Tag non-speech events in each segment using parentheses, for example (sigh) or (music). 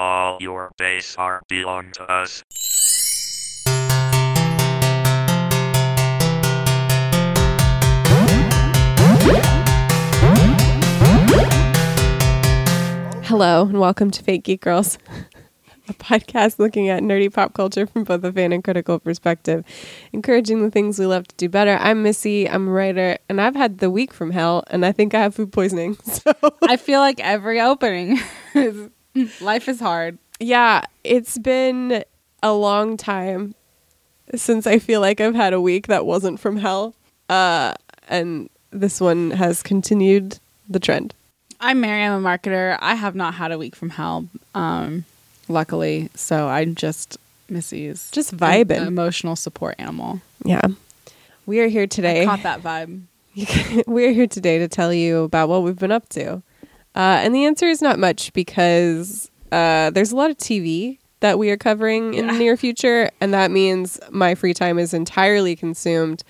All your base are belong to us. Hello, and welcome to Fake Geek Girls, (laughs) a podcast looking at nerdy pop culture from both a fan and critical perspective, encouraging the things we love to do better. I'm Missy, I'm a writer, and I've had the week from hell, and I think I have food poisoning. (laughs) So, I feel like every opening, (laughs) is- (laughs) life is hard. yeah, it's been a long time since I feel like I've had a week that wasn't from hell. Uh, and this one has continued the trend. I'm Mary. I'm a marketer. I have not had a week from hell, um, luckily. So I'm just Missy's Just vibing. emotional support animal. Yeah. We are here today. Caught that vibe. (laughs) We're here today to tell you about what we've been up to. Uh, and the answer is not much because uh, there's a lot of TV that we are covering in the near future. And that means my free time is entirely consumed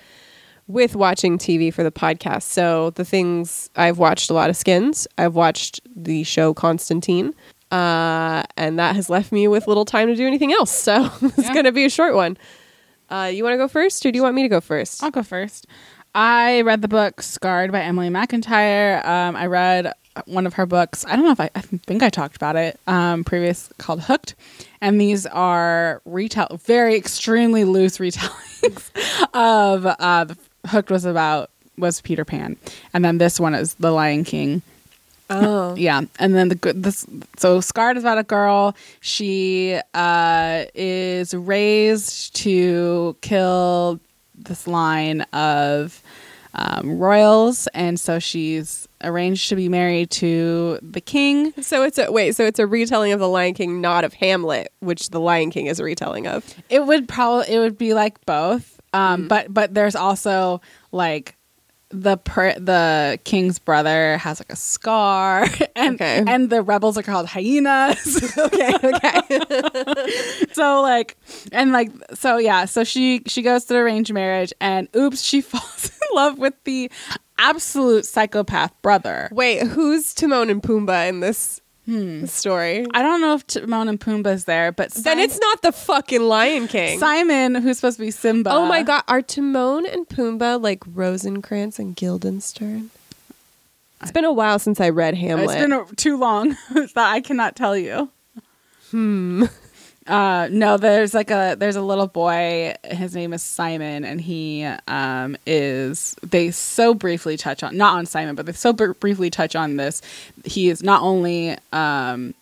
with watching TV for the podcast. So the things I've watched a lot of skins, I've watched the show Constantine. Uh, and that has left me with little time to do anything else. So (laughs) it's Yeah. going to be a short one. Uh, you want to go first, or do you want me to go first? I'll go first. I read the book Scarred by Emily McIntire. Um, I read one of her books. I don't know if I, I think I talked about it um, previous called Hooked. And these are retell very extremely loose (laughs) retellings of uh, the Hooked was about was Peter Pan, and then this one is The Lion King. Oh. Yeah, and then the good this so Scarred is about a girl. She uh, is raised to kill this line of um, royals, and so she's arranged to be married to the king. So it's a wait. So it's a retelling of the Lion King, not of Hamlet, which the Lion King is a retelling of. It would probably it would be like both, um, but but there's also like the per- the king's brother has like a scar, (laughs) and Okay. and the rebels are called hyenas. (laughs) Okay, okay. (laughs) so like and like so yeah so she she goes to the arranged marriage and oops she falls in love with the absolute psychopath brother wait, who's Timon and Pumbaa in this story? i don't know if timon and pumbaa's there but then it's not the fucking Lion King. simon who's supposed to be simba oh my god, are Timon and Pumbaa like Rosencrantz and Guildenstern? It's been a while since I read Hamlet. it's been a, too long (laughs) that i cannot tell you hmm. Uh, no, there's like a there's a little boy. His name is Simon, and he um is they so briefly touch on not on Simon, but they so br- briefly touch on this. He is not only um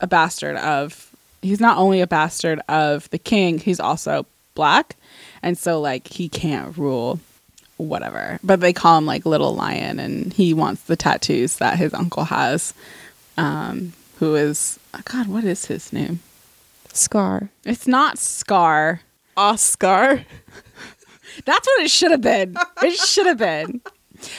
a bastard of he's not only a bastard of the king, he's also black, and so like he can't rule whatever. But they call him like Little Lion, and he wants the tattoos that his uncle has. Um, who is God? What is his name? Scar. It's not Scar. Oscar. That's what it should have been. It should have been.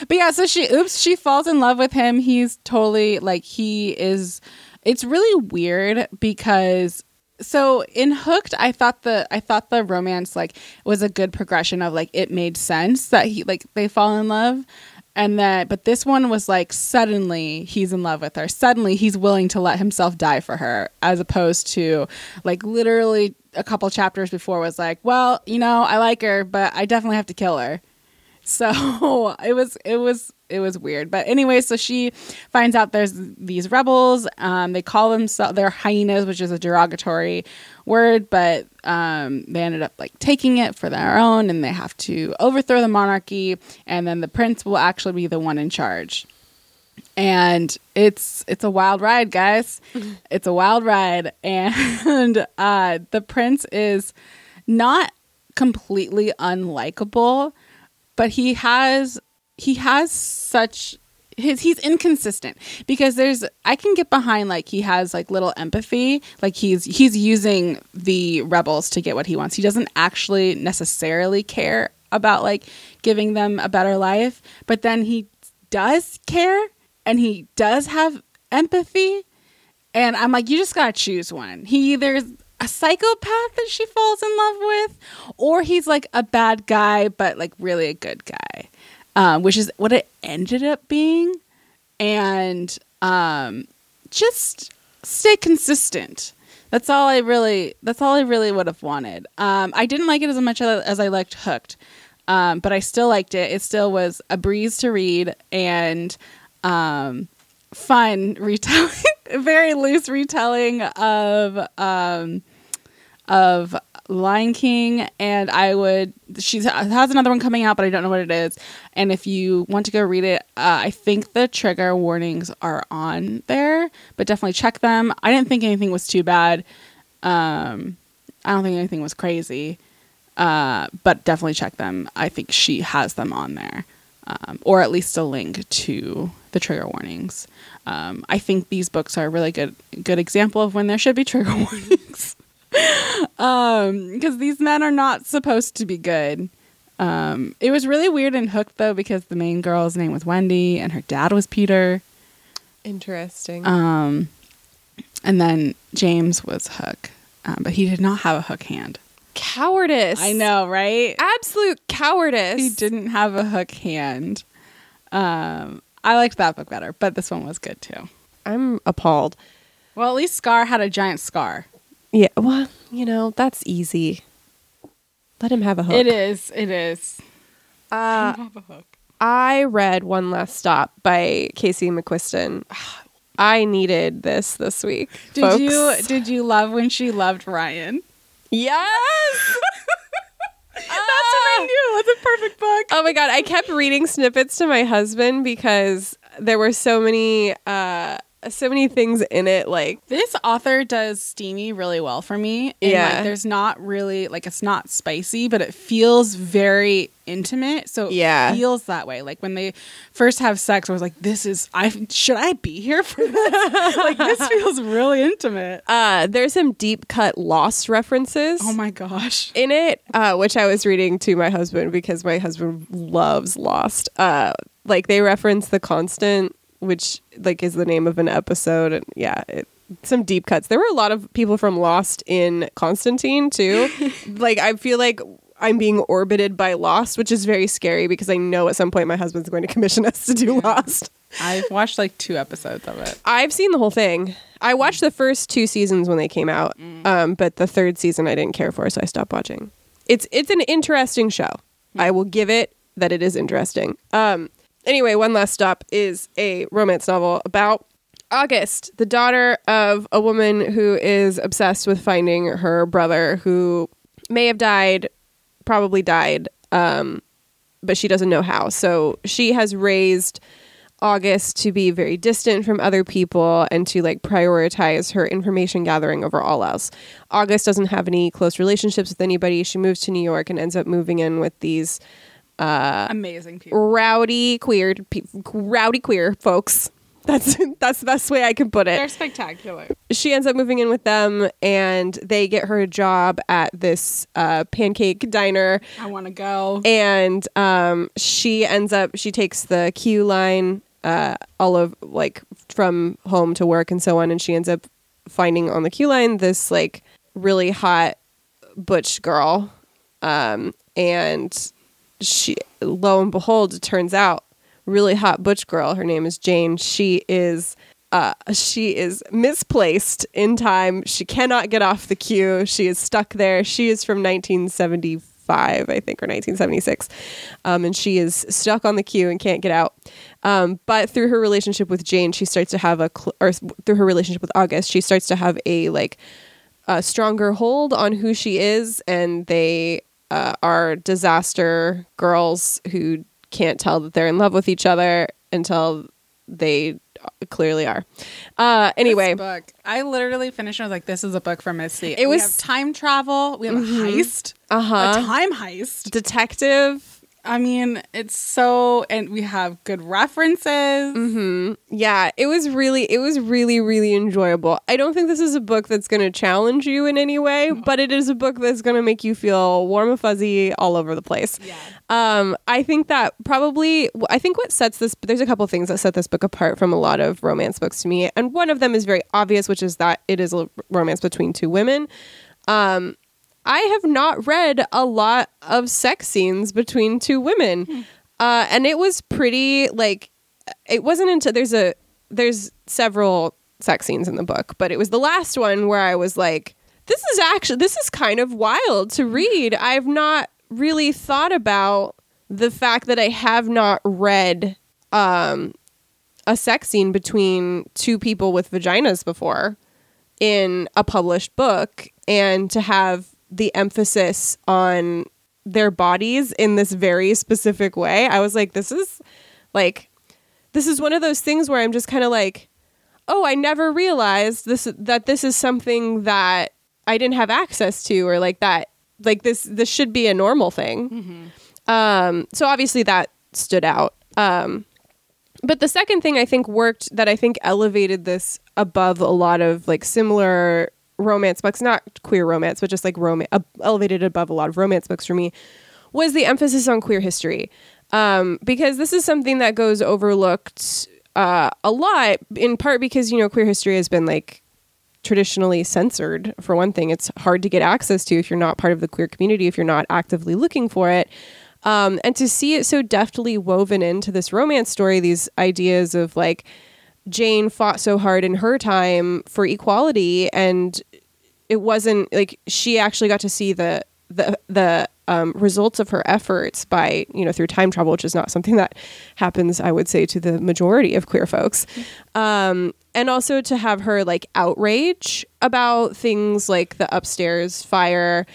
But yeah, so she oops, she falls in love with him. He's totally like he is it's really weird because so in Hooked, I thought the I thought the romance like was a good progression of like it made sense that he like they fall in love. And that but this one was like suddenly he's in love with her. Suddenly he's willing to let himself die for her as opposed to like literally a couple chapters before was like, well, you know, I like her, but I definitely have to kill her. (laughs) So it was it was it was weird. But anyway, so she finds out there's these rebels. Um, they call themselves they're hyenas, which is a derogatory word, but um, they ended up like taking it for their own, and they have to overthrow the monarchy, and then the prince will actually be the one in charge. And it's it's a wild ride, guys. (laughs) it's a wild ride, and (laughs) uh, the prince is not completely unlikable but he has he has such his he's inconsistent because there's I can get behind like he has like little empathy. Like he's he's using the rebels to get what he wants. He doesn't actually necessarily care about like giving them a better life but then he does care and he does have empathy. And I'm like you just got to choose one. He either is a psychopath that she falls in love with, or he's like a bad guy but like really a good guy, um, which is what it ended up being. And um, just stay consistent. That's all I really. That's all I really would have wanted. Um, I didn't like it as much as I liked Hooked, um, but I still liked it. It still was a breeze to read and um, fun (laughs) retelling, very loose retelling of um, of Lion King, and I would. She has another one coming out, but I don't know what it is. And if you want to go read it, uh, I think the trigger warnings are on there, but definitely check them. I didn't think anything was too bad. Um, I don't think anything was crazy, uh, but definitely check them. I think she has them on there, um, or at least a link to the trigger warnings. Um, I think these books are a really good good example of when there should be trigger (laughs) warnings um because these men are not supposed to be good um it was really weird and hooked though because the main girl's name was wendy and her dad was peter Interesting. um and then james was hook um, but he did not have a hook hand cowardice. i know right Absolute cowardice. he didn't have a hook hand um i liked that book better but this one was good too I'm appalled. well at least scar had a giant scar Yeah. Well, you know, that's easy. Let him have a hook. it is it is Uh, have a hook I read One Last Stop by Casey McQuiston. (sighs) I needed this this week. did folks. you did you love when she loved ryan Yes. (laughs) That's what I knew. It's a perfect book. oh my god, I kept reading snippets to my husband because there were so many uh so many things in it like This author does steamy really well for me. And Yeah. like there's not really like it's not spicy, but it feels very intimate. So it Yeah. feels that way. Like when they first have sex, I was like, this is I should I be here for this? (laughs) like this (laughs) feels really intimate. uh there's some deep cut lost references. Oh my gosh. in it, uh, which I was reading to my husband because my husband loves Lost. Uh, like they reference the constant, which like is the name of an episode, and yeah, it, some deep cuts. There were a lot of people from Lost in Constantine too. (laughs) like I feel like. I'm being orbited by Lost, which is very scary because I know at some point my husband's going to commission us to do Lost. I've watched like two episodes of it. I've seen the whole thing. I watched the first two seasons when they came out, um, but the third season I didn't care for, so I stopped watching. It's it's an interesting show. I will give it that it is interesting. Um, anyway, one last stop is a romance novel about August, the daughter of a woman who is obsessed with finding her brother who may have died, probably died, um, but she doesn't know how. So she has raised August to be very distant from other people and to like prioritize her information gathering over all else. August doesn't have any close relationships with anybody. She moves to New York and ends up moving in with these Amazing people. rowdy queer pe- rowdy queer folks. That's (laughs) that's the best way I can put it. They're spectacular. she ends up moving in with them and they get her a job at this uh, pancake diner I want to go. and um, she ends up she takes the Q line uh, all of like from home to work and so on and she ends up finding on the Q line this like really hot butch girl um, and she lo and behold it turns out really hot butch girl her name is Jane she is uh, she is misplaced in time. She cannot get off the Q. She is stuck there. She is from 1975, I think, or 1976. Um, and she is stuck on the Q and can't get out. Um, but through her relationship with Jane, she starts to have a, cl- or through her relationship with August, she starts to have a like a stronger hold on who she is. And they uh, are disaster girls who can't tell that they're in love with each other until they clearly are. Uh, anyway, This book. I literally finished. and I was like, "This is a book for Misty." It was- time travel. We have a heist. Uh huh. A time heist. detective. I mean, it's so, and we have good references. Yeah, it was really, it was really, really enjoyable. I don't think this is a book that's going to challenge you in any way, but it is a book that's going to make you feel warm and fuzzy all over the place. Yeah. Um, I think that probably, I think what sets this, there's a couple things that set this book apart from a lot of romance books to me, and one of them is very obvious, which is that it is a romance between two women. Um, I have not read a lot of sex scenes between two women. Uh, and it was pretty like it wasn't until there's a there's several sex scenes in the book, but it was the last one where I was like, this is actually this is kind of wild to read. I've not really thought about the fact that I have not read um, a sex scene between two people with vaginas before in a published book and to have the emphasis on their bodies in this very specific way. I was like this is like this is one of those things where I'm just kind of like oh, I never realized this that this is something that I didn't have access to or like that like this this should be a normal thing. Um so obviously that stood out. Um but the second thing I think worked that I think elevated this above a lot of like similar romance books, not queer romance, but just like romance, uh, elevated above a lot of romance books for me, was the emphasis on queer history. Um, because this is something that goes overlooked uh, a lot, in part because, you know, queer history has been like traditionally censored. For one thing, it's hard to get access to if you're not part of the queer community, if you're not actively looking for it. Um, and to see it so deftly woven into this romance story, these ideas of like Jane fought so hard in her time for equality, and it wasn't like she actually got to see the the the um, results of her efforts by you know through time travel, which is not something that happens, I would say, to the majority of queer folks. Um, and also to have her like outrage about things like the upstairs fire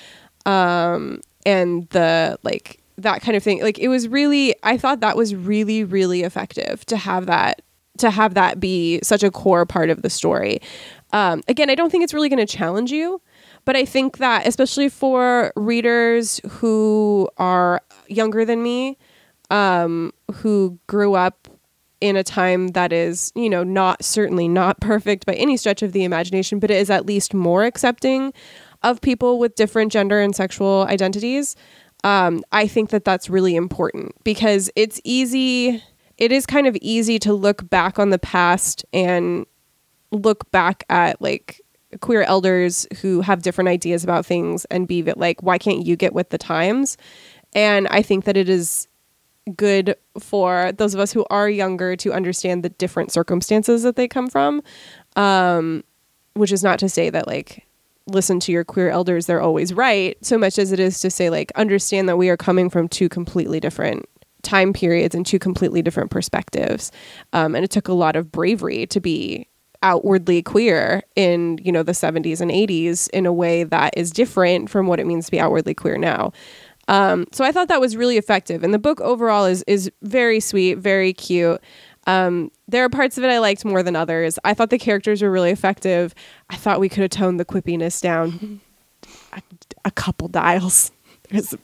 um, and the like that kind of thing. Like it was really, I thought that was really, really effective to have that to have that be such a core part of the story. Um, again, I don't think it's really going to challenge you, but I think that especially for readers who are younger than me, um, who grew up in a time that is, you know, not certainly not perfect by any stretch of the imagination, but it is at least more accepting of people with different gender and sexual identities. Um, I think that that's really important because it's easy. It is kind of easy to look back on the past and look back at like queer elders who have different ideas about things and be like, why can't you get with the times? And I think that it is good for those of us who are younger to understand the different circumstances that they come from. Um, which is not to say that like listen to your queer elders, they're always right, so much as it is to say like understand that we are coming from two completely different time periods and two completely different perspectives. Um, and it took a lot of bravery to be outwardly queer in you know the 70s and 80s in a way that is different from what it means to be outwardly queer now. Um, so i thought that was really effective. And the book overall is is very sweet very cute. Um, there are parts of it i liked more than others. I thought the characters were really effective. I thought we could have toned the quippiness down. (laughs) A, a couple dials. (laughs) There's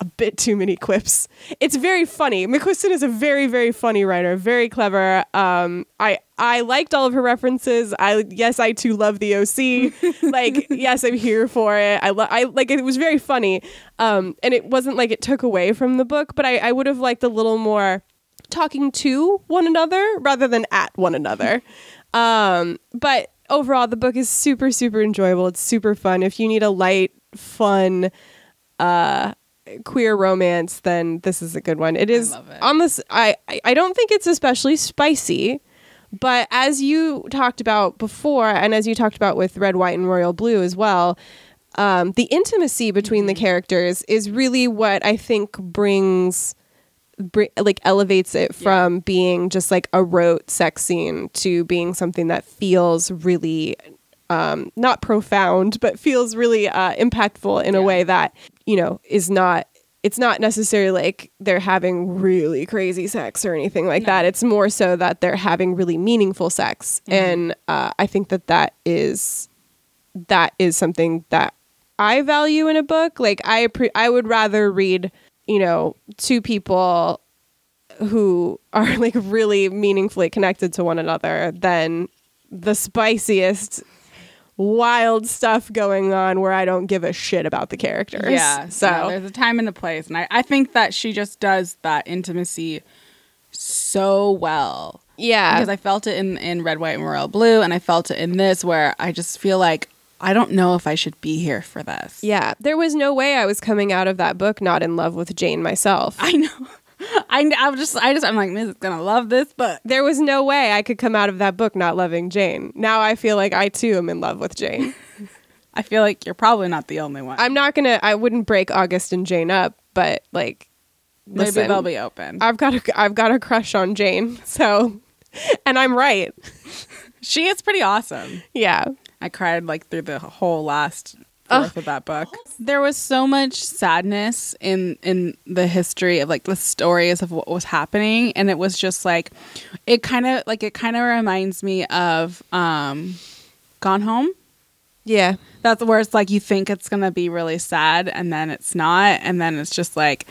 a bit too many quips. It's very funny. McQuiston is a very, very funny writer, very clever. Um, I I liked all of her references. I yes, I too love the OC. (laughs) like yes, I'm here for it. I lo- I like it was very funny. Um, and it wasn't like it took away from the book, but I I would have liked a little more talking to one another rather than at one another. (laughs) Um, but overall, the book is super, super enjoyable. It's super fun. If you need a light, fun, uh, queer romance, then this is a good one. It is it. on this. I I- don't think it's especially spicy, but as you talked about before, and as you talked about with Red, White, and Royal Blue as well. Um, the intimacy between the characters is really what I think brings br- like elevates it from being just like a rote sex scene to being something that feels really um, not profound, but feels really uh, impactful in a way that you know is not. It's not necessarily like they're having really crazy sex or anything like that. It's more so that they're having really meaningful sex, and uh, I think that that is that is something that I value in a book. Like I appre- I would rather read, you know, two people who are (laughs) like really meaningfully connected to one another than the spiciest wild stuff going on where I don't give a shit about the characters. Yeah. So no, there's a time and a place. And I, I think that she just does that intimacy so well. yeah. Because I felt it in, in Red, White, and Royal Blue, and I felt it in this where I just feel like I don't know if I should be here for this. yeah. There was no way I was coming out of that book not in love with Jane myself. I know. (laughs) I, I'm just, I just, I'm like, Miz is gonna love this book. There was no way I could come out of that book not loving Jane. Now I feel like I too am in love with Jane. (laughs) I feel like you're probably not the only one. I'm not gonna. I wouldn't break August and Jane up, but like, Maybe listen, they'll be open. I've got a, I've got a crush on Jane. (laughs) So, and I'm right. she is pretty awesome. Yeah. I cried like through the whole last fourth of that book. There was so much sadness in in the history of like the stories of what was happening, and it was just like it kind of like it kind of reminds me of um, Gone Home. Yeah. That's where it's like you think it's gonna be really sad, and then it's not, and then it's just like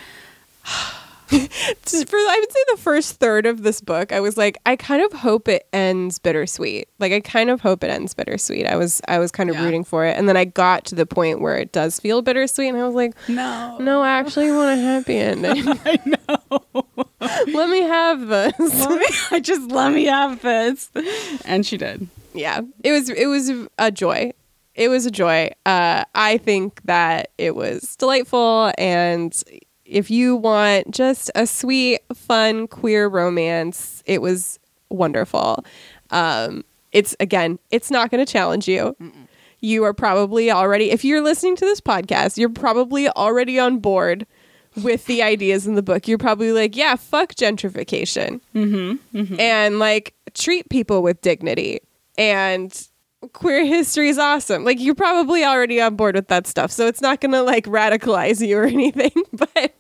(sighs) (laughs) For I would say the first third of this book, I was like, I kind of hope it ends bittersweet. Like I kind of hope it ends bittersweet. I was I was kind of Yeah. rooting for it, and then I got to the point where it does feel bittersweet, and I was like, no, no, I actually want a happy (laughs) ending. I know. (laughs) Let me have this. Let me, just let me have this, and she did. yeah it was it was a joy it was a joy uh i think that it was delightful and if you want just a sweet fun queer romance it was wonderful. Um it's again it's not going to challenge you. You are probably already if you're listening to this podcast you're probably already on board with the ideas in the book. You're probably like yeah fuck gentrification. And like treat people with dignity. And queer history is awesome. Like you're probably already on board with that stuff so it's not gonna like radicalize you or (laughs) anything but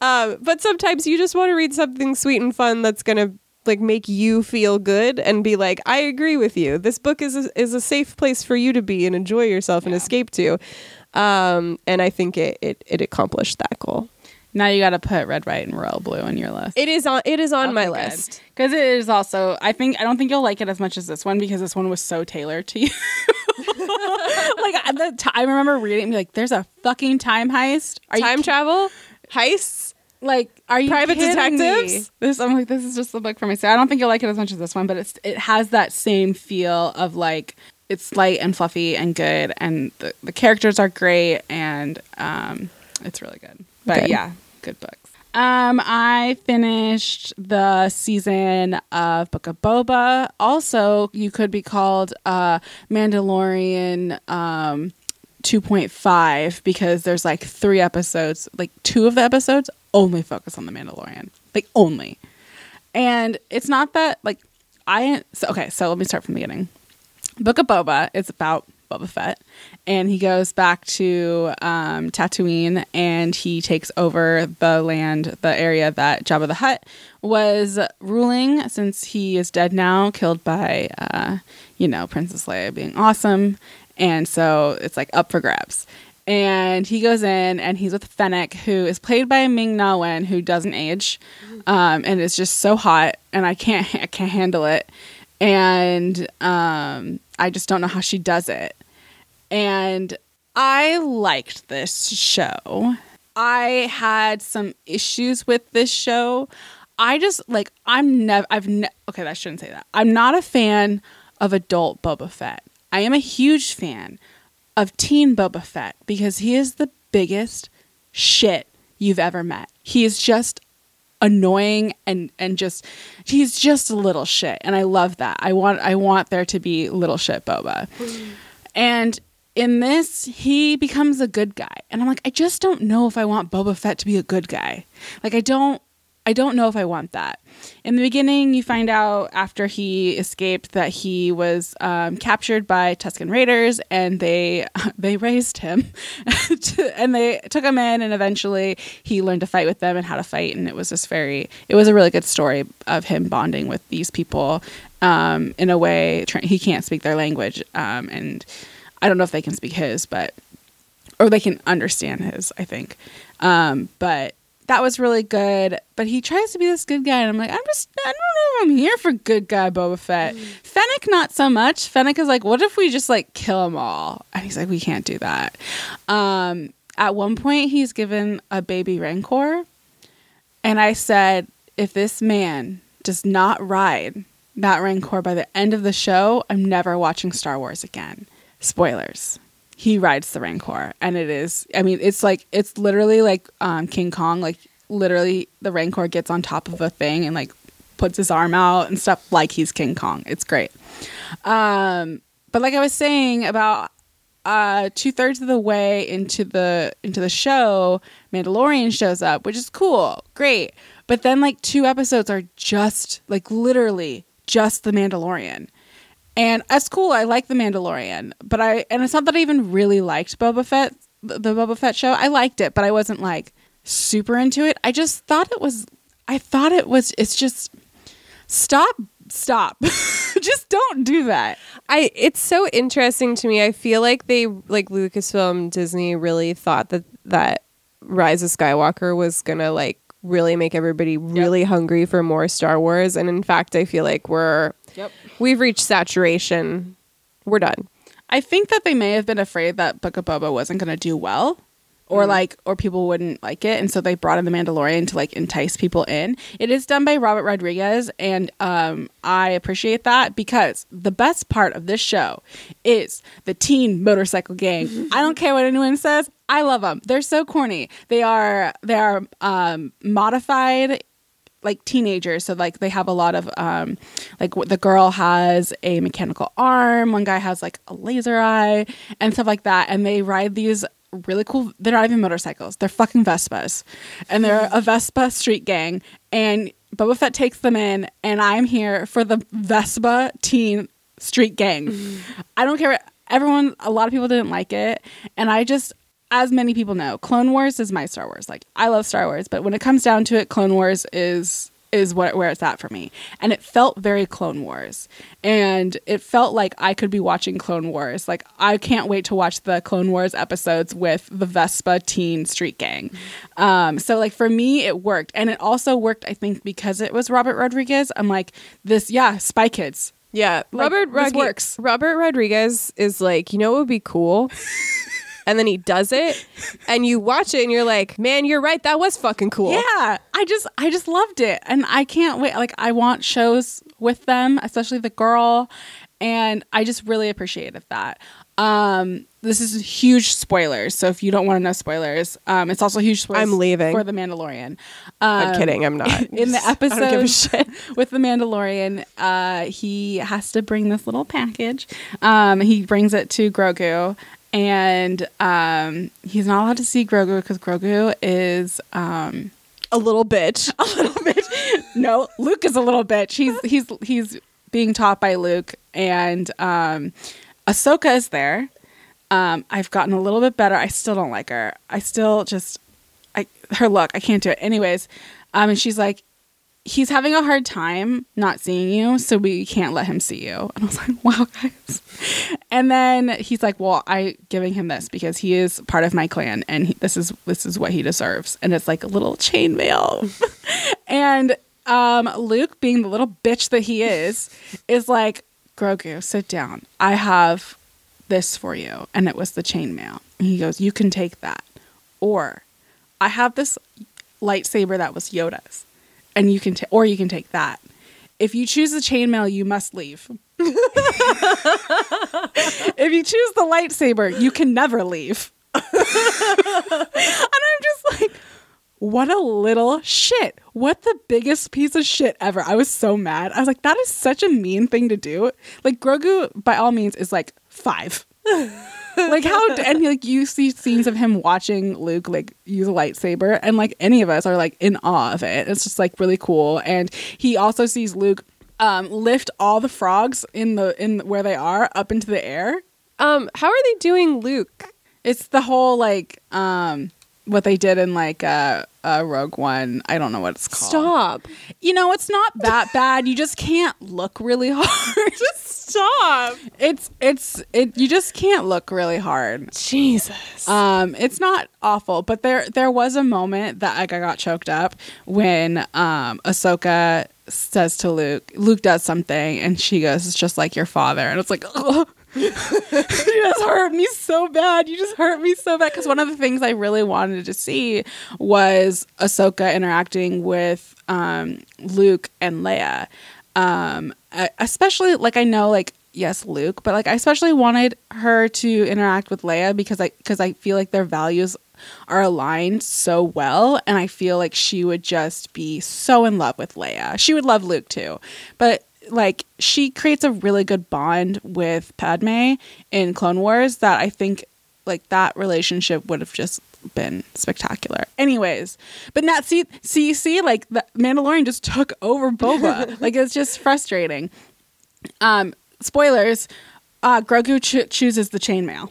um but sometimes you just want to read something sweet and fun that's gonna like make you feel good and be like i agree with you. This book is a, is a safe place for you to be and enjoy yourself and escape to. Um and i think it it, it accomplished that goal Now you got to put red, white, and royal blue on your list. it is on it is on my list because it is also. I think I don't think you'll like it as much as this one because this one was so tailored to you. (laughs) like at the time, I remember reading and be like, "There's a fucking time heist. Are time you travel heists like are you Private kidding me? detectives? This I'm like this is just the book for me. So I don't think you'll like it as much as this one, but it's it has that same feel of like it's light and fluffy and good, and the, the characters are great, and um, it's really good. But Good. yeah, good books. Um, I finished the season of Book of Boba. Also, you could be called uh, Mandalorian um, 2.5 because there's like three episodes, like two of the episodes only focus on the Mandalorian, like only. And it's not that like I so, okay. So let me start from the beginning. Book of Boba is about Boba Fett, and he goes back to um, Tatooine, and he takes over the land, the area that Jabba the Hutt was ruling, since he is dead now, killed by, uh, you know, Princess Leia being awesome, and so it's like up for grabs. And he goes in, and he's with Fennec, who is played by Ming Na Wen, who doesn't age, um, and is just so hot, and I can't, (laughs) I can't handle it and um, I just don't know how she does it. And I liked this show. I had some issues with this show. I just like I'm never I've ne- okay I shouldn't say that. I'm not a fan of adult Boba Fett. I am a huge fan of teen Boba Fett because he is the biggest shit you've ever met. He is just annoying and and just he's just a little shit and I love that. I want I want there to be little shit Boba. And in this he becomes a good guy. And I'm like I just don't know if I want Boba Fett to be a good guy. Like I don't I don't know if I want that. In the beginning, you find out after he escaped that he was um, captured by Tusken Raiders, and they (laughs) they raised him, (laughs) to, and they took him in, and eventually he learned to fight with them and how to fight, and it was just very it was a really good story of him bonding with these people um, in a way he can't speak their language, um, and I don't know if they can speak his, but or they can understand his, I think. Um, but that was really good. But he tries to be this good guy, and I'm like, I'm just, I don't know if I'm here for good guy Boba Fett. Fennec, not so much. Fennec is like, what if we just like kill them all? And he's like, we can't do that. Um, at one point, he's given a baby Rancor, and I said, if this man does not ride that Rancor by the end of the show, I'm never watching Star Wars again. Spoilers. He rides the Rancor, and it is. I mean, it's like it's literally like um, King Kong, like literally the Rancor gets on top of a thing and like puts his arm out and stuff like he's King Kong. It's great. Um, but like I was saying about uh, two thirds of the way into the into the show, Mandalorian shows up, which is cool, great. But then like two episodes are just like literally just the Mandalorian. And that's cool. I like the Mandalorian, but I and it's not that I even really liked Boba Fett, the the Boba Fett show. I liked it, but I wasn't like super into it. I just thought it was. I thought it was. It's just stop, stop. (laughs) just don't do that. I it's so interesting to me. I feel like they like Lucasfilm Disney really thought that that Rise of Skywalker was gonna like really make everybody really hungry for more Star Wars. And in fact, I feel like we're Yep. we've reached saturation. We're done. I think that they may have been afraid that Book of Boba wasn't going to do well. Or like, or people wouldn't like it, and so they brought in the Mandalorian to like entice people in. It is done by Robert Rodriguez, and um, I appreciate that because the best part of this show is the teen motorcycle gang. (laughs) I don't care what anyone says, I love them. They're so corny. They are they are um, modified like teenagers so like they have a lot of um like the girl has a mechanical arm one guy has like a laser eye and stuff like that and they ride these really cool they're not even motorcycles they're fucking vespas and they're a vespa street gang and boba fett takes them in and i'm here for the vespa teen street gang. I don't care everyone a lot of people didn't like it and i just as many people know, Clone Wars is my Star Wars. Like I love Star Wars, but when it comes down to it, Clone Wars is is what where it's at for me. And it felt very Clone Wars. And it felt like I could be watching Clone Wars. Like I can't wait to watch the Clone Wars episodes with the Vespa teen street gang. Um so like for me it worked. And it also worked I think because it was Robert Rodriguez. I'm like this yeah, Spy Kids. Yeah, Like, Robert this Rodri- works. Robert Rodriguez is like, you know what would be cool? (laughs) and then he does it, and you watch it, and you're like, man, you're right. That was fucking cool. Yeah, I just I just loved it, and I can't wait. Like I want shows with them, especially the girl, and I just really appreciated that. Um, this is huge spoilers, so if you don't want to know spoilers, um, it's also huge spoilers. I'm leaving. for the Mandalorian. I'm Um, kidding. I'm not. (laughs) in the (laughs) I give a episode (laughs) with the Mandalorian, uh, he has to bring this little package. Um, he brings it to Grogu, and um, he's not allowed to see Grogu because Grogu is um, A little bitch. (laughs) a little bitch. No, Luke is a little bitch. He's he's he's being taught by Luke, and um, Ahsoka is there. Um, I've gotten a little bit better. I still don't like her. I still just, I her look. I can't do it. Anyways, um, and she's like, he's having a hard time not seeing you, so we can't let him see you. And I was like, (laughs) wow, guys. And then he's like, well, I giving him this because he is part of my clan, and he, this is this is what he deserves. And it's like a little chainmail. (laughs) and um, Luke, being the little bitch that he is, is like, Grogu, sit down. I have this for you. And it was the chainmail. And he goes, You can take that. Or I have this lightsaber that was Yoda's. And you can ta- or you can take that. If you choose the chainmail, you must leave. if you choose the lightsaber, you can never leave. and I'm just like, what a little shit. What the biggest piece of shit ever. I was so mad. I was like, that is such a mean thing to do. Like, Grogu, by all means, is like five. Like how and like you see scenes of him watching Luke like use a lightsaber and like any of us are like in awe of it. It's just like really cool. And he also sees Luke um lift all the frogs in the in where they are up into the air. Um, how are they doing Luke? It's the whole like um what they did in like uh, uh Rogue One. I don't know what it's called. Stop. You know, it's not that (laughs) bad. You just can't look really hard. Just stop. it's it's it you just can't look really hard. Jesus. Um, it's not awful, but there there was a moment that like, I got choked up when um Ahsoka says to Luke, Luke does something, and she goes, "It's just like your father," and it's like, (laughs) oh, you just hurt me so bad. You just hurt me so bad because one of the things I really wanted to see was Ahsoka interacting with um Luke and Leia, um, especially like I know like yes Luke, but like I especially wanted her to interact with Leia because I because I feel like their values are aligned so well and I feel like she would just be so in love with Leia. She would love Luke too. But like she creates a really good bond with Padme in Clone Wars that I think like that relationship would have just been spectacular. Anyways, but not see see see like the Mandalorian just took over Boba. (laughs) like it's just frustrating. Um spoilers, uh Grogu cho- chooses the chainmail.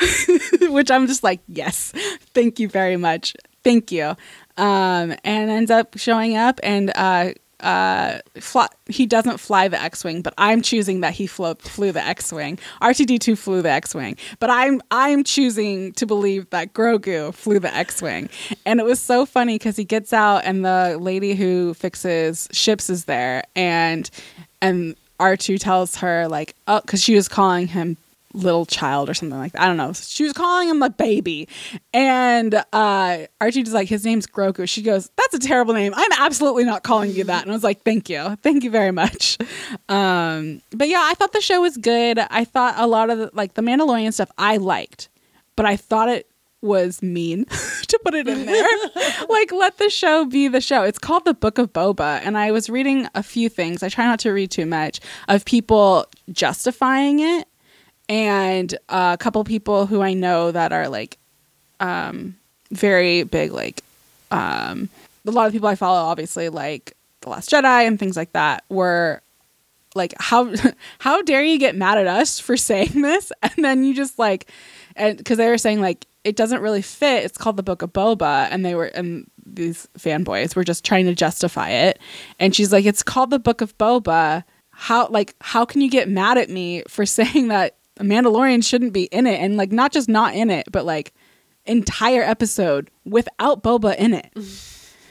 (laughs) Which I'm just like, yes. Thank you very much. Thank you. Um and ends up showing up and uh uh, fly, he doesn't fly the X-wing, but I'm choosing that he flew, flew the X-wing. R2D2 flew the X-wing, but I'm I'm choosing to believe that Grogu flew the X-wing. And it was so funny because he gets out and the lady who fixes ships is there, and and R2 tells her like, oh, because she was calling him little child or something like that. I don't know. She was calling him a baby. And uh R2 was like, his name's Grogu. She goes, That's a terrible name. I'm absolutely not calling you that. And I was like, Thank you. Thank you very much. Um, but yeah, I thought the show was good. I thought a lot of the like the Mandalorian stuff I liked, but I thought it was mean (laughs) to put it in there. (laughs) like, let the show be the show. It's called The Book of Boba. And I was reading a few things, I try not to read too much, of people justifying it and a couple people who I know that are like um, very big, like um, a lot of people I follow, obviously, like The Last Jedi and things like that, were like, how (laughs) how dare you get mad at us for saying this? (laughs) And then you just like, and because they were saying like it doesn't really fit. It's called the Book of Boba, and they were and these fanboys were just trying to justify it. And she's like, it's called the Book of Boba. How like how can you get mad at me for (laughs) saying that a Mandalorian shouldn't be in it, and like not just not in it, but like entire episode without Boba in it.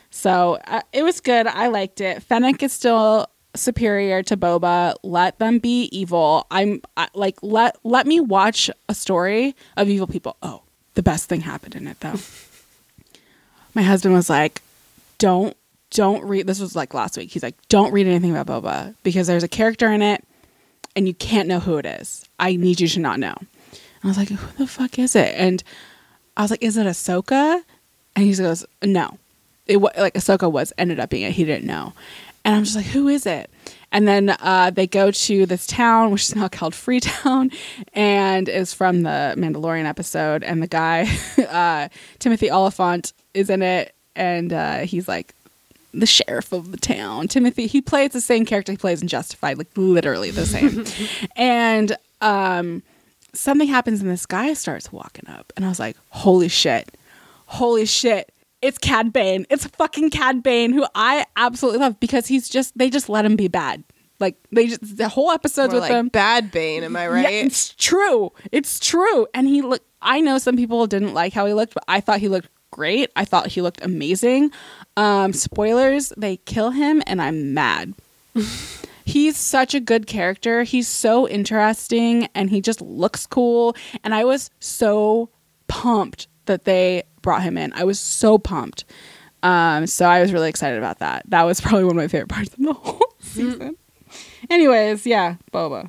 so uh, it was good. I liked it. Fennec is still superior to Boba. Let them be evil. I'm I, like let let me watch a story of evil people. Oh, the best thing happened in it though. (laughs) My husband was like, "Don't don't read." This was like last week. He's like, "Don't read anything about Boba because there's a character in it and you can't know who it is. I need you to not know. I was like, who the fuck is it? And I was like, is it Ahsoka? And he goes, no. It was like Ahsoka was ended up being it. He didn't know. And I'm just like, who is it? And then uh, they go to this town, which is now called Freetown, and is from the Mandalorian episode. And the guy, (laughs) uh, Timothy Olyphant, is in it, and uh, he's like, the sheriff of the town. Timothy, he plays the same character he plays in Justified, like literally the same. (laughs) and um, something happens and this guy starts walking up. And I was like, holy shit. Holy shit. It's Cad Bane. It's fucking Cad Bane, who I absolutely love because he's just, they just let him be bad. Like they just the whole episodes More with like him. Bad Bane, am I right? Yeah, it's true. It's true. And he look I know some people didn't like how he looked, but I thought he looked great. I thought he looked amazing. Um, spoilers, they kill him and I'm mad. (laughs) He's such a good character. He's so interesting and he just looks cool. And I was so pumped that they brought him in. I was so pumped. Um, so I was really excited about that. That was (laughs) probably one of my favorite parts of the whole (laughs) season. Anyways, yeah, Boba.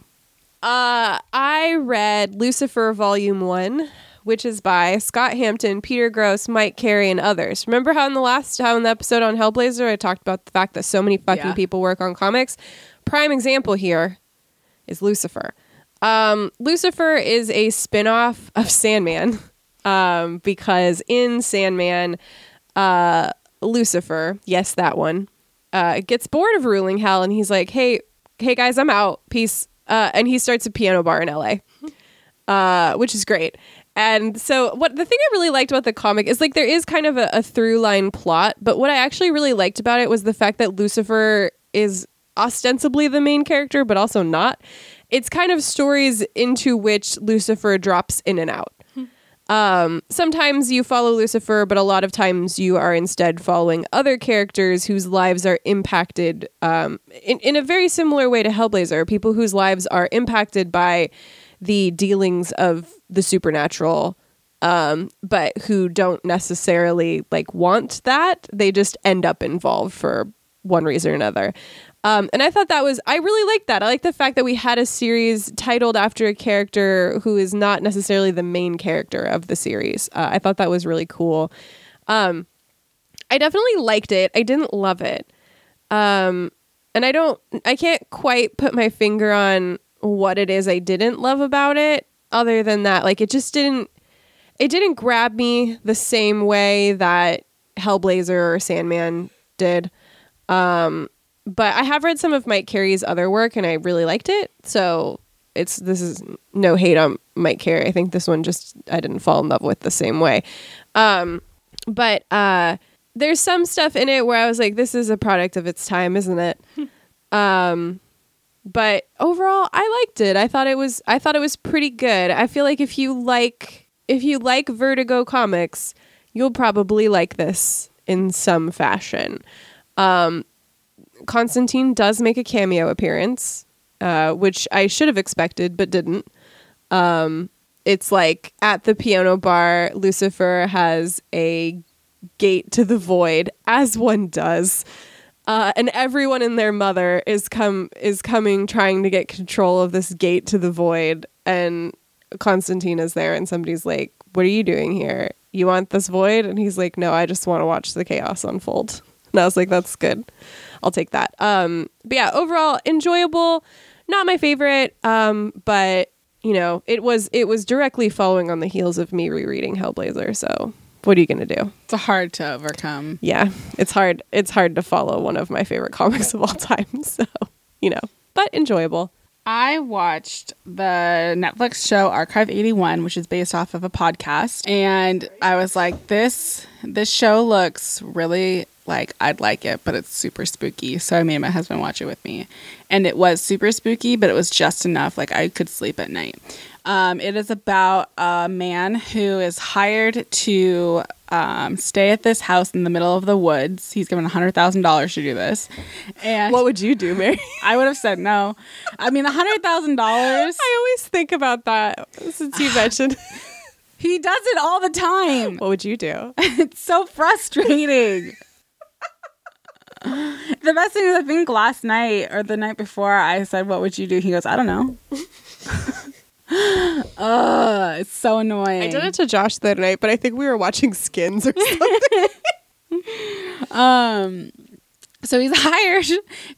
Uh, I read Lucifer Volume 1, which is by Scott Hampton, Peter Gross, Mike Carey, and others. Remember how in the last how in the episode on Hellblazer I talked about the fact that so many fucking Yeah. people work on comics? Prime example here is Lucifer. Um, Lucifer is a spin-off of Sandman. (laughs) Um, because in Sandman, uh, Lucifer, yes, that one, uh, gets bored of ruling hell and he's like, Hey, hey guys, I'm out. Peace. Uh, and he starts a piano bar in LA uh, which is great. And so, what the thing I really liked about the comic is like there is kind of a, a through line plot, but what I actually really liked about it was the fact that Lucifer is ostensibly the main character, but also not. It's kind of stories into which Lucifer drops in and out. Um, sometimes you follow Lucifer, but a lot of times you are instead following other characters whose lives are impacted um, in, in a very similar way to Hellblazer, people whose lives are impacted by the dealings of the supernatural, um, but who don't necessarily like want that. They just end up involved for one reason or another. Um, and I thought that was, I really liked that. I like the fact that we had a series titled after a character who is not necessarily the main character of the series. Uh, I thought that was really cool. Um, I definitely liked it. I didn't love it. Um, and I don't, I can't quite put my finger on what it is I didn't love about it, other than that, like, it just didn't, it didn't grab me the same way that Hellblazer or Sandman did. Um, but I have read some of Mike Carey's other work and I really liked it. So it's this is no hate on Mike Carey. I think this one just I didn't fall in love with the same way. Um, but uh, there's some stuff in it where I was like, this is a product of its time, isn't it? (laughs) um, but overall, I liked it. I thought it was I thought it was pretty good. I feel like if you like if you like Vertigo comics, you'll probably like this in some fashion. Um, Constantine does make a cameo appearance, uh, which I should have expected but didn't. Um, it's like at the piano bar, Lucifer has a gate to the void, as one does. Uh, and everyone and their mother is come is coming trying to get control of this gate to the void and Constantine is there and somebody's like, What are you doing here? You want this void? And he's like, No, I just want to watch the chaos unfold. And I was like, That's good. I'll take that. Um, but yeah, overall enjoyable. Not my favorite, um, but you know, it was it was directly following on the heels of me rereading Hellblazer. So what are you gonna do? It's hard to overcome. Yeah, it's hard. It's hard to follow one of my favorite comics of all time. (laughs) So you know, but enjoyable. I watched the Netflix show Archive 81, which is based off of a podcast, and I was like this this show looks really like I'd like it, but it's super spooky. So I made my husband watch it with me. And it was super spooky, but it was just enough like I could sleep at night. Um, it is about a man who is hired to um, stay at this house in the middle of the woods. He's given $100,000 to do this. And What would you do, Mary? (laughs) I would have said no. I mean, $100,000. I always think about that since you (sighs) mentioned. (laughs) He does it all the time. what would you do? (laughs) It's so frustrating. the best thing is, I think last night or the night before, I said, "What would you do?" He goes, "I don't know." (gasps) Ugh, it's so annoying. I did it to Josh the other night, but I think we were watching Skins or (laughs) something. Um, so he's (laughs) hired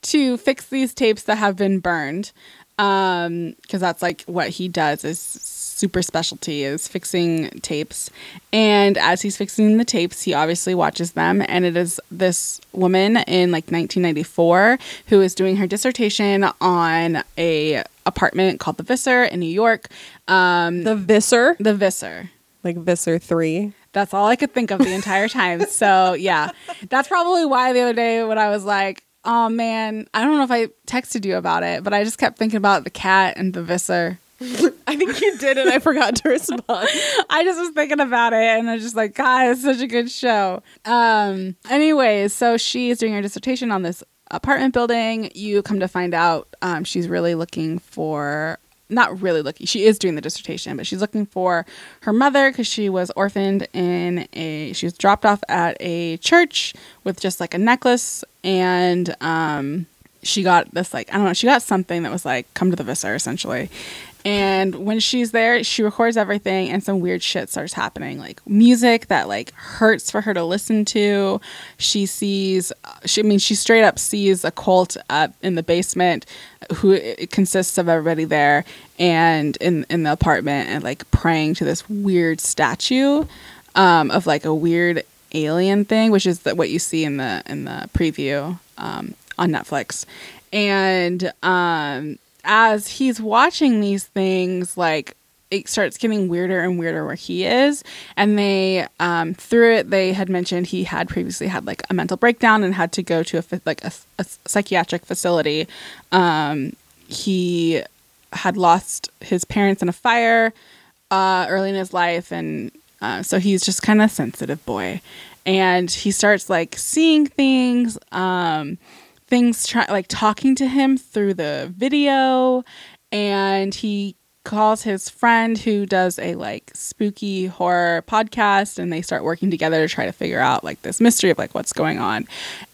to fix these tapes that have been burned, um, because that's like what he does is super specialty is fixing tapes. And as he's fixing the tapes, he obviously watches them, and it is this woman in like 1994 who is doing her dissertation on a apartment called the Visser in New York. Um, the Visser, the Visser. like Visser three. That's all I could think of the entire time. So yeah, that's probably why the other day when I was like, "Oh man, I don't know if I texted you about it, but I just kept thinking about the cat and the visser." (laughs) I think you did, and I forgot to respond. (laughs) I just was thinking about it, and I was just like, "God, it's such a good show." Um. Anyways, so she is doing her dissertation on this apartment building. You come to find out, um, she's really looking for not really looking. She is doing the dissertation, but she's looking for her mother because she was orphaned in a. She was dropped off at a church with just like a necklace, and um, she got this like I don't know. She got something that was like come to the visor essentially. And when she's there, she records everything, and some weird shit starts happening, like music that like hurts for her to listen to. She sees, she I mean, she straight up sees a cult up in the basement, who consists of everybody there, and in in the apartment, and like praying to this weird statue, um, of like a weird alien thing, which is the, what you see in the in the preview um, on Netflix, and um, as he's watching these things, like it starts getting weirder and weirder where he is. And they, um, through it, they had mentioned he had previously had like a mental breakdown and had to go to a like a, a psychiatric facility. Um, he had lost his parents in a fire uh, early in his life, and uh, so he's just kind of sensitive boy. And he starts like seeing things. Um, things try like talking to him through the video and he calls his friend who does a like spooky horror podcast and they start working together to try to figure out like this mystery of like what's going on.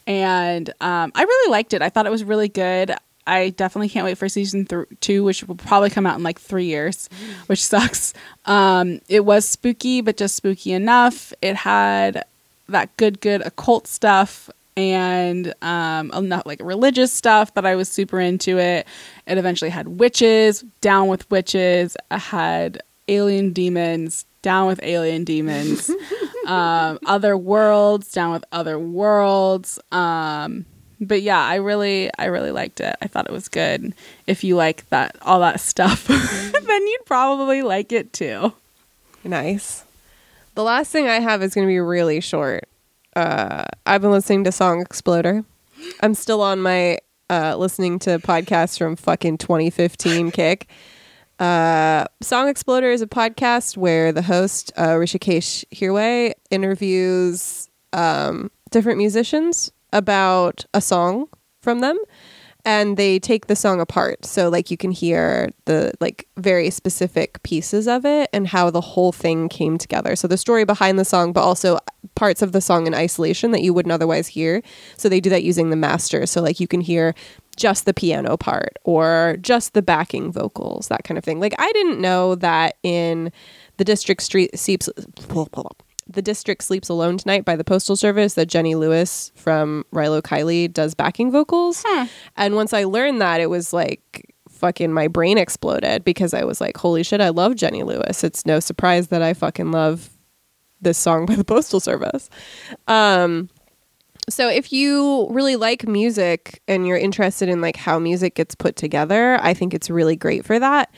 And um, i really liked it. I thought it was really good. I definitely can't wait for season th- two which will probably come out in like three years which sucks. Um, it was spooky but just spooky enough. It had that good good occult stuff and um not like religious stuff that I was super into it. It eventually had witches, down with witches. I had alien demons, down with alien demons. (laughs) um, other worlds, down with other worlds. Um, but yeah, I really, I really liked it. I thought it was good. If you like that, all that stuff, (laughs) then you'd probably like it too. Nice. The last thing I have is going to be really short. Uh, I've been listening to Song Exploder. I'm still on my uh, listening to podcasts from fucking 2015 (laughs) kick. Uh, Song Exploder is a podcast where the host, uh, Hrishikesh Hirway, interviews um, different musicians about a song from them and they take the song apart. So like you can hear the like very specific pieces of it and how the whole thing came together. So the story behind the song but also parts of the song in isolation that you wouldn't otherwise hear. So they do that using the master. So like you can hear just the piano part or just the backing vocals that kind of thing. Like i didn't know that in the district street seeps the district sleeps alone tonight by the postal service that jenny lewis from rilo kiley does backing vocals. And once i learned that it was like fucking my brain exploded because i was like holy shit i love jenny lewis. It's no surprise that i fucking love this song by the postal service. Um so if you really like music and you're interested in like how music gets put together i think it's really great for that.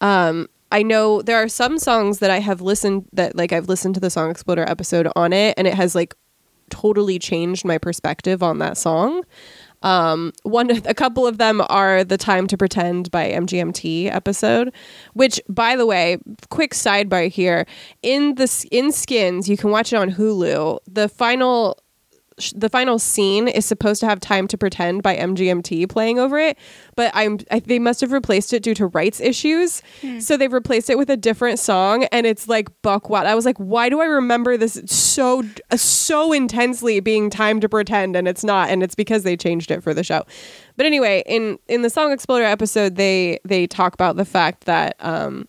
Um I know there are some songs that I have listened that like I've listened to the Song Exploder episode on it and it has like totally changed my perspective on that song. Um, one, a couple of them are the "Time to Pretend" by MGMT episode, which, by the way, quick sidebar here in the in Skins, you can watch it on Hulu. The final the final scene is supposed to have time to pretend by mgmt playing over it but i'm I, they must have replaced it due to rights issues. Hmm. So they've replaced it with a different song and it's like buck wild. I was like why do i remember this so uh, so intensely being time to pretend and it's not and it's because they changed it for the show. But anyway in in the song exploder episode they they talk about the fact that um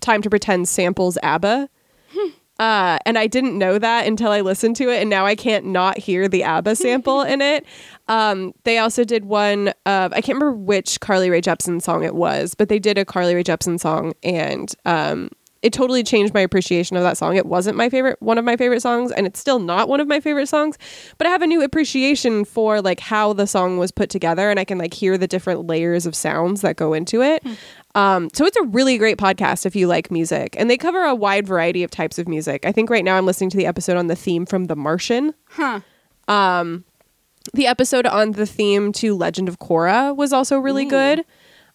time to pretend samples abba hmm. Uh, and I didn't know that until I listened to it, and now I can't not hear the ABBA (laughs) sample in it. Um, they also did one of I can't remember which Carly Rae Jepsen song it was, but they did a Carly Rae Jepsen song, and um, it totally changed my appreciation of that song. It wasn't my favorite, one of my favorite songs, and it's still not one of my favorite songs. But I have a new appreciation for like how the song was put together, and I can like hear the different layers of sounds that go into it. Um, so it's a really great podcast if you like music, and they cover a wide variety of types of music. I think right now I'm listening to the episode on the theme from The Martian. Huh. The episode on the theme to Legend of Korra was also really good.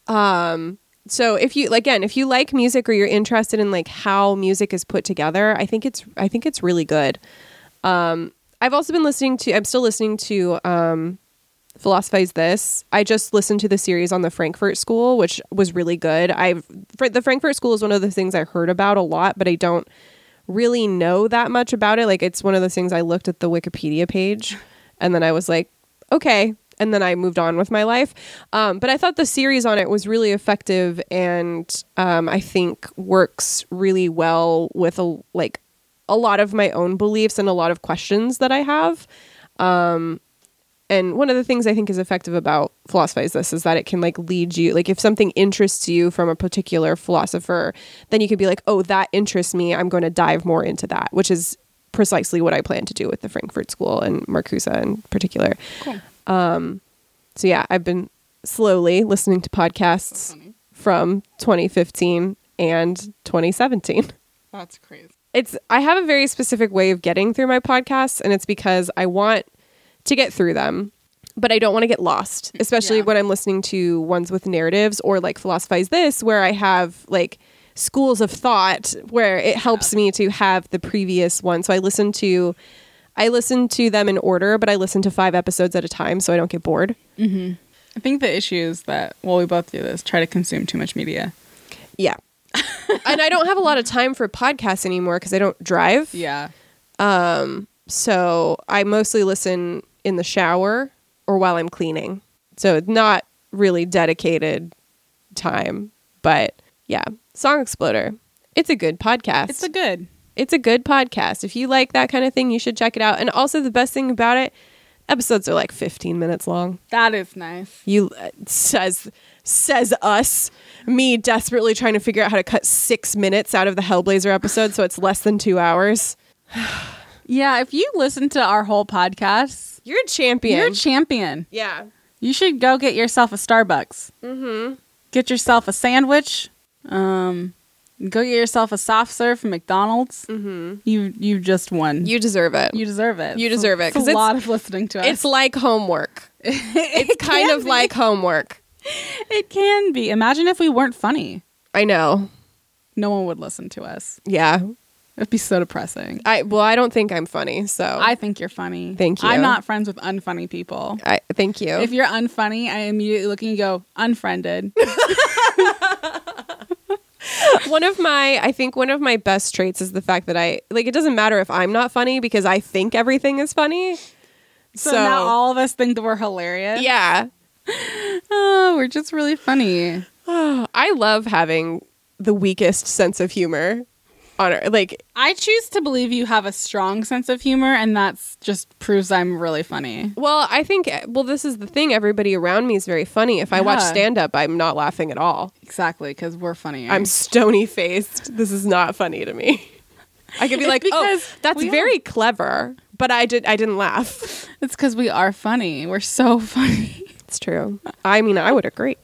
Um, so if you again, if you like music or you're interested in like how music is put together, I think it's I think it's really good. Um, I've also been listening to. I'm still listening to um, philosophize this. I just listened to the series on the Frankfurt School, which was really good. Fr- the Frankfurt School is one of the things I heard about a lot, but I don't really know that much about it. Like it's one of those things I looked at the Wikipedia page and then I was like, okay. And then I moved on with my life. Um, but I thought the series on it was really effective and um, I think works really well with a, like a lot of my own beliefs and a lot of questions that I have. Um, and one of the things I think is effective about philosophize this is that it can like lead you like if something interests you from a particular philosopher, then you could be like, oh, that interests me. I'm going to dive more into that, which is precisely what I plan to do with the Frankfurt School and Marcuse in particular. Um, so yeah, I've been slowly listening to podcasts from 2015 and 2017 That's crazy. it's I have a very specific way of getting through my podcasts and it's because I want to get through them but I don't want to get lost (laughs) especially Yeah. when I'm listening to ones with narratives or like philosophize this where I have like schools of thought where it helps me to have the previous one so I listen to I listen to them in order but I listen to 5 episodes at a time so I don't get bored I think the issue is that well, we both do this. Try to consume too much media. Yeah. (laughs) and I don't have a lot of time for podcasts anymore because I don't drive. Yeah. Um, So I mostly listen in the shower or while I'm cleaning. So it's not really dedicated time, but yeah, Song Exploder. It's a good podcast. It's a good. it's a good podcast. If you like that kind of thing, you should check it out. And also the best thing about it, episodes are like 15 minutes long. That is nice. You uh, says says us, me desperately trying to figure out how to cut 6 minutes out of the Hellblazer episode so it's less than 2 hours. (sighs) Yeah, if you listen to our whole podcast, You're a champion. you're a champion. yeah. You should go get yourself a Starbucks. Mm-hmm. Get yourself a sandwich. Um, go get yourself a soft serve from McDonald's. Mm-hmm. You you just won. You deserve it. you deserve it. You deserve it, It's 'cause a lot of listening to us. it's like homework. (laughs) It's kind of be. like homework. it can be. Imagine if we weren't funny. I know. No one would listen to us. Yeah. It'd be so depressing. I well, I don't think I'm funny, so I think you're funny. Thank you. I'm not friends with unfunny people. I thank you. If you're unfunny, I immediately look and go unfriended. (laughs) one of my I think one of my best traits is the fact that I like it doesn't matter if I'm not funny because I think everything is funny. so, now all of us think that we're hilarious. yeah. (laughs) Oh, we're just really funny. Oh, (sighs) I love having the weakest sense of humor on our, like I choose to believe you have a strong sense of humor, and that's just proves I'm really funny. well, I think eh, well this is the thing everybody around me is very funny. If I watch stand up, I'm not laughing at all. Exactly, because we're funny. I'm stony faced. This is not funny to me. I could be It's like, "Oh, that's we very clever," but I did I didn't laugh. It's because we are funny. We're so (laughs) funny. It's true. I mean, I would agree.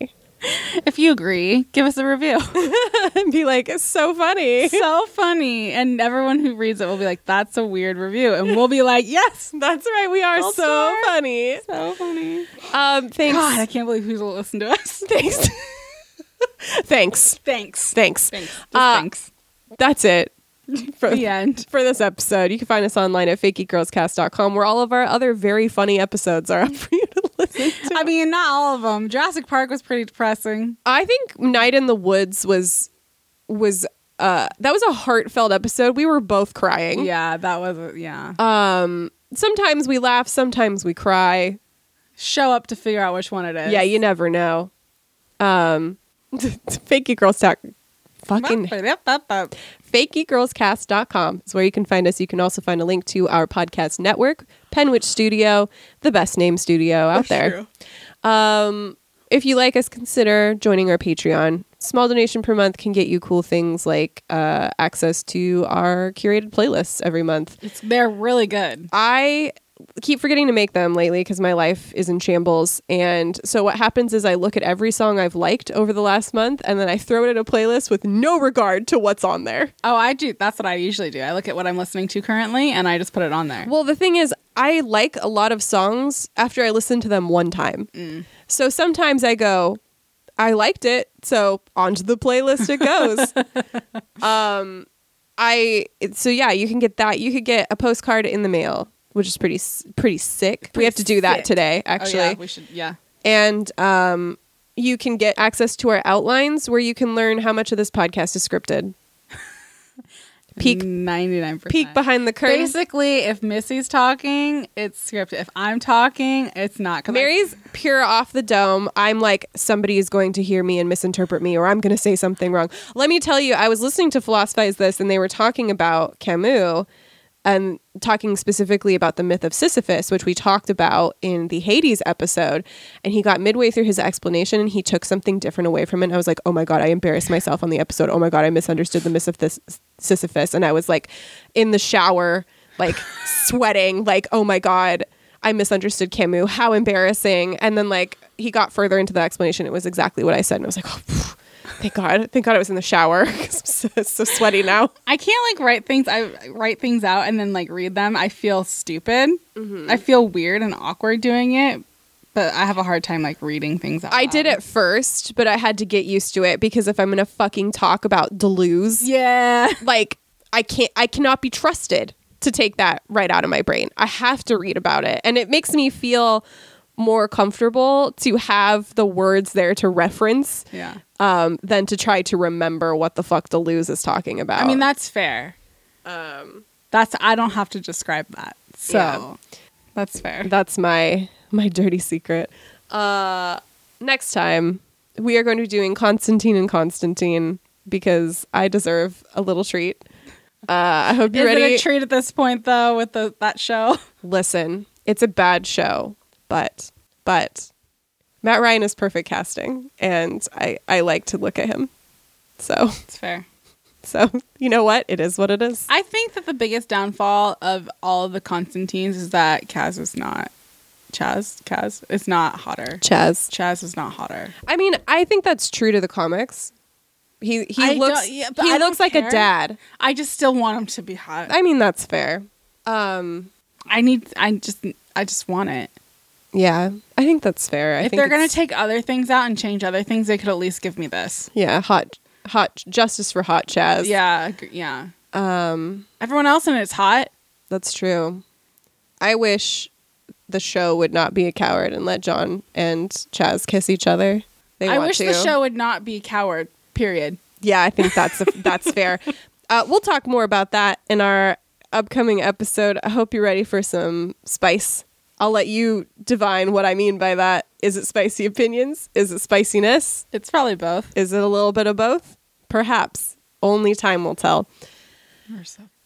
If you agree, give us a review. (laughs) and be like, it's so funny. so funny, and everyone who reads it will be like, "That's a weird review," and we'll be like, "Yes, That's right. We are so funny. so funny." Um, thanks. God, I can't believe who's listen to us. (laughs) Thanks. thanks. (laughs) Thanks. Thanks. Thanks. Uh, thanks. That's it (laughs) for, The end. for this episode. You can find us online at fakeygirlscast.com where all of our other very funny episodes are up for you to listen to. I mean, not all of them. Jurassic Park was pretty depressing. I think Night in the Woods was was uh that was a heartfelt episode. We were both crying. Yeah, that was yeah. Um sometimes we laugh, sometimes we cry. Show up to figure out which one it is. Yeah, you never know. Um (laughs) fakey girls talk fucking fakeygirlscast.com is where you can find us. You can also find a link to our podcast network, Penwitch Studio, the best name studio out there. Um, if you like us, consider joining our Patreon. Small donation per month can get you cool things like uh, access to our curated playlists every month. It's, they're really good. I keep forgetting to make them lately because my life is in shambles. And so what happens is I look at every song I've liked over the last month and then I throw it in a playlist with no regard to what's on there. Oh, I do. That's what I usually do. I look at what I'm listening to currently, and I just put it on there. Well, the thing is, I like a lot of songs after I listen to them one time. So sometimes I go, I liked it, so onto the playlist it goes. (laughs) um, I so yeah, you can get that. You could get a postcard in the mail, which is pretty pretty sick. we have to do that sick. today, Oh, actually, yeah, we should. Yeah. and um, you can get access to our outlines where you can learn how much of this podcast is scripted. (laughs) Peek ninety nine percent. peek behind the curtain. Basically, if Missy's talking, it's scripted. If I'm talking, it's not. 'cause I- Mary's pure off the dome. I'm like, somebody is going to hear me and misinterpret me, or I'm going to say something wrong. Let me tell you, I was listening to Philosophize This, and they were talking about Camus and talking specifically about the myth of Sisyphus, which we talked about in the Hades episode. And he got midway through his explanation and he took something different away from it. And I was like, oh my God, I embarrassed myself on the episode. Oh my God, I misunderstood the myth of this Sisyphus. And I was like in the shower, like (laughs) sweating, like, oh my God, I misunderstood Camus. How embarrassing. And then like he got further into the explanation. It was exactly what I said. And I was like, oh, phew, thank God. Thank God I was in the shower (laughs) 'cause I'm so, so sweaty now. I can't like write things. I write things out and then like read them. I feel stupid. Mm-hmm. I feel weird and awkward doing it. But I have a hard time like reading things out. I did loud. it first, but I had to get used to it because if I'm gonna fucking talk about Deleuze, Yeah. (laughs) like I can't, I cannot be trusted to take that right out of my brain. I have to read about it, and it makes me feel more comfortable to have the words there to reference Yeah. um, than to try to remember what the fuck Deleuze is talking about. I mean, that's fair. um, That's I don't have to describe that. So Yeah. that's fair. that's my my dirty secret. Uh, next time we are going to be doing Constantine and Constantine because I deserve a little treat. Uh, I hope you're ready. it a treat at this point though with the that show? (laughs) Listen, it's a bad show, but but Matt Ryan is perfect casting, and I I like to look at him. So It's fair. (laughs) so you know what? It is what it is. I think that the biggest downfall of all of the Constantines is that Kaz is not Chas. Kaz is not hotter. Chas. Chas is not hotter. I mean, I think that's true to the comics. He he I looks yeah, he I looks like a dad. I just still want him to be hot. I mean, that's fair. Um, I need. I just. I just want it. Yeah, I think that's fair. I if think they're gonna take other things out and change other things, they could at least give me this. yeah, hot hot justice for hot Chas. Yeah. Yeah. Um, Everyone else in it's hot. that's true. I wish the show would not be a coward and let John and Chas kiss each other. They I wish to. the show would not be coward. Period. Yeah, I think that's that's fair. (laughs) Uh, we'll talk more about that in our upcoming episode. I hope you're ready for some spice. I'll let you divine what I mean by that. Is it spicy opinions? Is it spiciness? It's probably both. Is it a little bit of both? Perhaps. Only time will tell.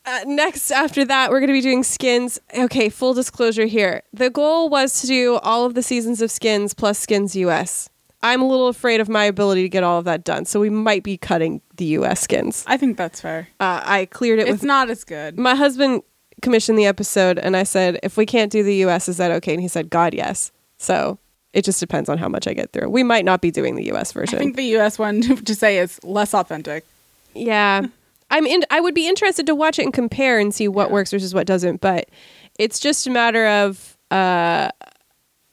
Uh, next, after that, we're going to be doing skins. Okay, full disclosure here. The goal was to do all of the seasons of skins plus skins US. I'm a little afraid of my ability to get all of that done, so we might be cutting the US skins. I think that's fair. Uh, I cleared it It's with not as good. my husband. Commissioned the episode, and I said, "If we can't do the US, is that okay?" And he said, "God, yes." So it just depends on how much I get through. We might not be doing the US version. I think the US one (laughs) to say is less authentic. Yeah. (laughs) I'm in I would be interested to watch it and compare and see what Yeah. works versus what doesn't, but it's just a matter of uh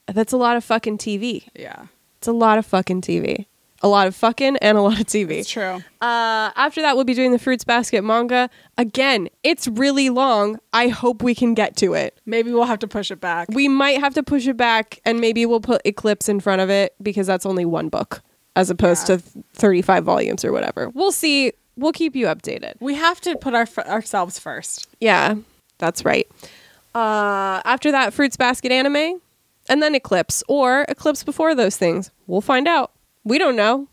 that's a lot of fucking TV. Yeah. It's a lot of fucking TV. A lot of fucking and a lot of TV. It's true. Uh after that we'll be doing the Fruits Basket manga. Again, it's really long. I hope we can get to it. Maybe we'll have to push it back. We might have to push it back and maybe we'll put Eclipse in front of it because that's only one book as opposed Yeah. to 35 volumes or whatever. We'll see. We'll keep you updated. We have to put our ourselves first. Yeah, that's right. Uh, after that, Fruits Basket anime, and then Eclipse, or Eclipse before those things. We'll find out. We don't know.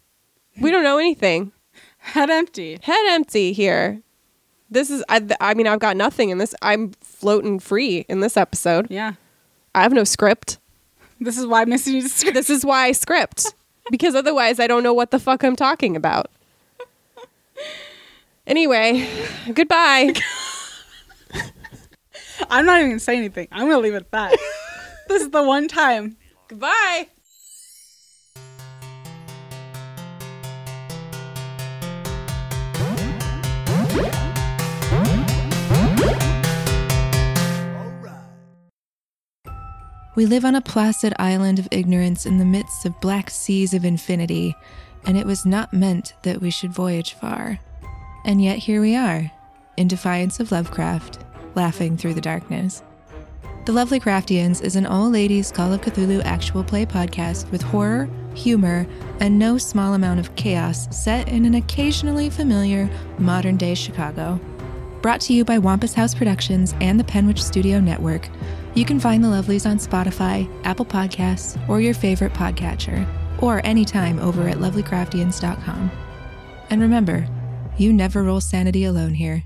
We don't know anything. Head empty. Head empty here. This is, I, I mean, I've got nothing in this. I'm floating free in this episode. Yeah. I have no script. This is why I Missy needs to This is why I script, because otherwise I don't know what the fuck I'm talking about. Anyway, goodbye. (laughs) I'm not even gonna say anything. I'm gonna leave it at that. (laughs) this is the one time. goodbye. We live on a placid island of ignorance in the midst of black seas of infinity, and it was not meant that we should voyage far. And yet here we are, in defiance of Lovecraft, laughing through the darkness. The Lovely Craftians is an all ladies Call of Cthulhu actual play podcast with horror, humor, and no small amount of chaos set in an occasionally familiar modern day Chicago. Brought to you by Wampus House Productions and the Penwich Studio Network, you can find the Lovelies on Spotify, Apple Podcasts, or your favorite podcatcher, or anytime over at lovelycraftians.com. And remember, you never roll sanity alone here.